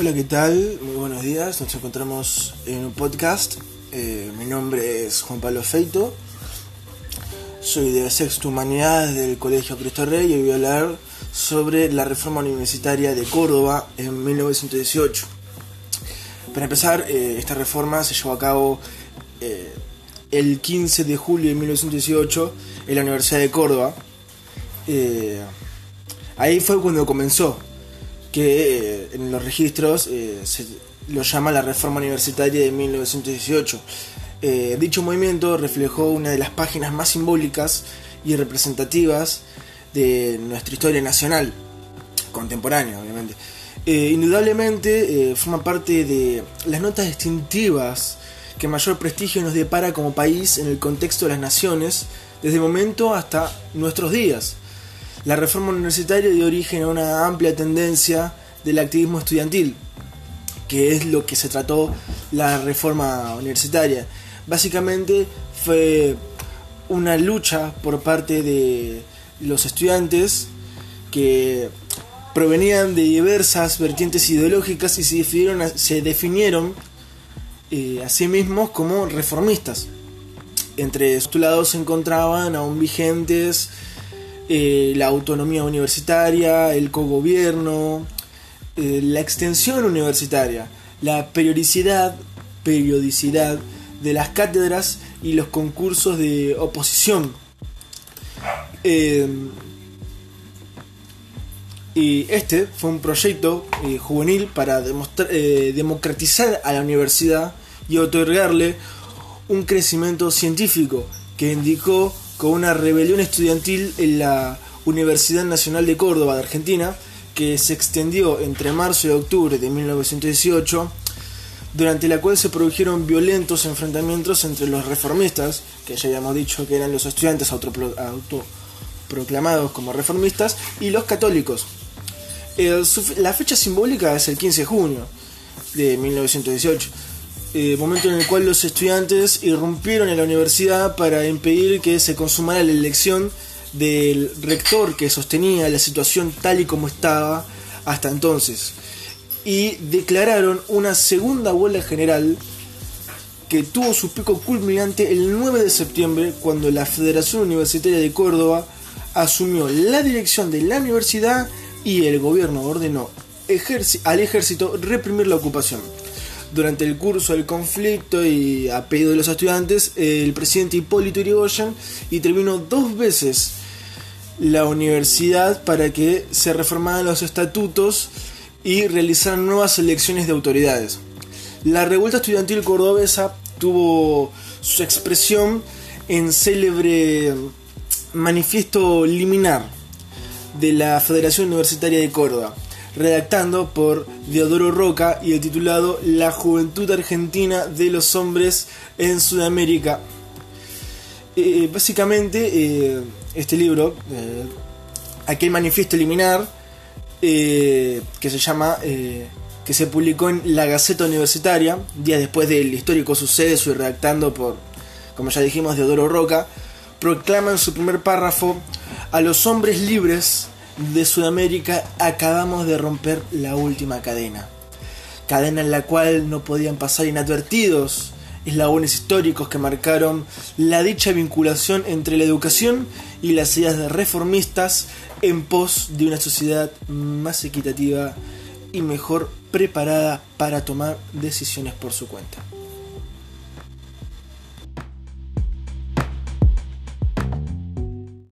Hola, ¿qué tal? Muy buenos días. Nos encontramos en un podcast. Eh, mi nombre es Juan Pablo Feito. Soy de Sexto Humanidades del Colegio Cristo Rey y voy a hablar sobre la reforma universitaria de Córdoba en 1918. Para empezar, eh, esta reforma se llevó a cabo eh, el 15 de julio de 1918 en la Universidad de Córdoba. ahí fue cuando comenzó que eh, en los registros eh, se lo llama la Reforma Universitaria de 1918. Eh, dicho movimiento reflejó una de las páginas más simbólicas y representativas de nuestra historia nacional, contemporánea obviamente. indudablemente forma parte de las notas distintivas que mayor prestigio nos depara como país en el contexto de las naciones, desde el momento hasta nuestros días. La reforma universitaria dio origen a una amplia tendencia del activismo estudiantil, que es lo que se trató la reforma universitaria. Básicamente fue una lucha por parte de los estudiantes que provenían de diversas vertientes ideológicas y se definieron, se eh, a sí mismos como reformistas. Entre sus lados se encontraban aún vigentes eh, la autonomía universitaria, el cogobierno, eh, la extensión universitaria, la periodicidad, periodicidad de las cátedras y los concursos de oposición. Eh, y este fue un proyecto juvenil para democratizar a la universidad y otorgarle un crecimiento científico que indicó con una rebelión estudiantil en la Universidad Nacional de Córdoba de Argentina, que se extendió entre marzo y octubre de 1918, durante la cual se produjeron violentos enfrentamientos entre los reformistas, que ya habíamos dicho que eran los estudiantes autoproclamados como reformistas, y los católicos. la fecha simbólica es el 15 de junio de 1918 eh, momento en el cual los estudiantes irrumpieron en la universidad para impedir que se consumara la elección del rector que sostenía la situación tal y como estaba hasta entonces. Y declararon una segunda huelga general que tuvo su pico culminante el 9 de septiembre cuando la Federación Universitaria de Córdoba asumió la dirección de la universidad y el gobierno ordenó al ejército reprimir la ocupación durante el curso del conflicto y a pedido de los estudiantes, el presidente Hipólito Yrigoyen intervino dos veces la universidad para que se reformaran los estatutos y realizaran nuevas elecciones de autoridades. La revuelta estudiantil cordobesa tuvo su expresión en célebre manifiesto liminar de la Federación Universitaria de Córdoba, redactando por Deodoro Roca y el titulado La Juventud Argentina de los Hombres en Sudamérica. Eh, básicamente, eh, este libro, eh, aquel manifiesto liminar, que se llama, que se publicó en la Gaceta Universitaria, días después del histórico suceso y redactando por, como ya dijimos, Deodoro Roca, proclama en su primer párrafo a los hombres libres de Sudamérica acabamos de romper la última cadena. Cadena en la cual no podían pasar inadvertidos eslabones históricos que marcaron la dicha vinculación entre la educación y las ideas de reformistas en pos de una sociedad más equitativa y mejor preparada para tomar decisiones por su cuenta.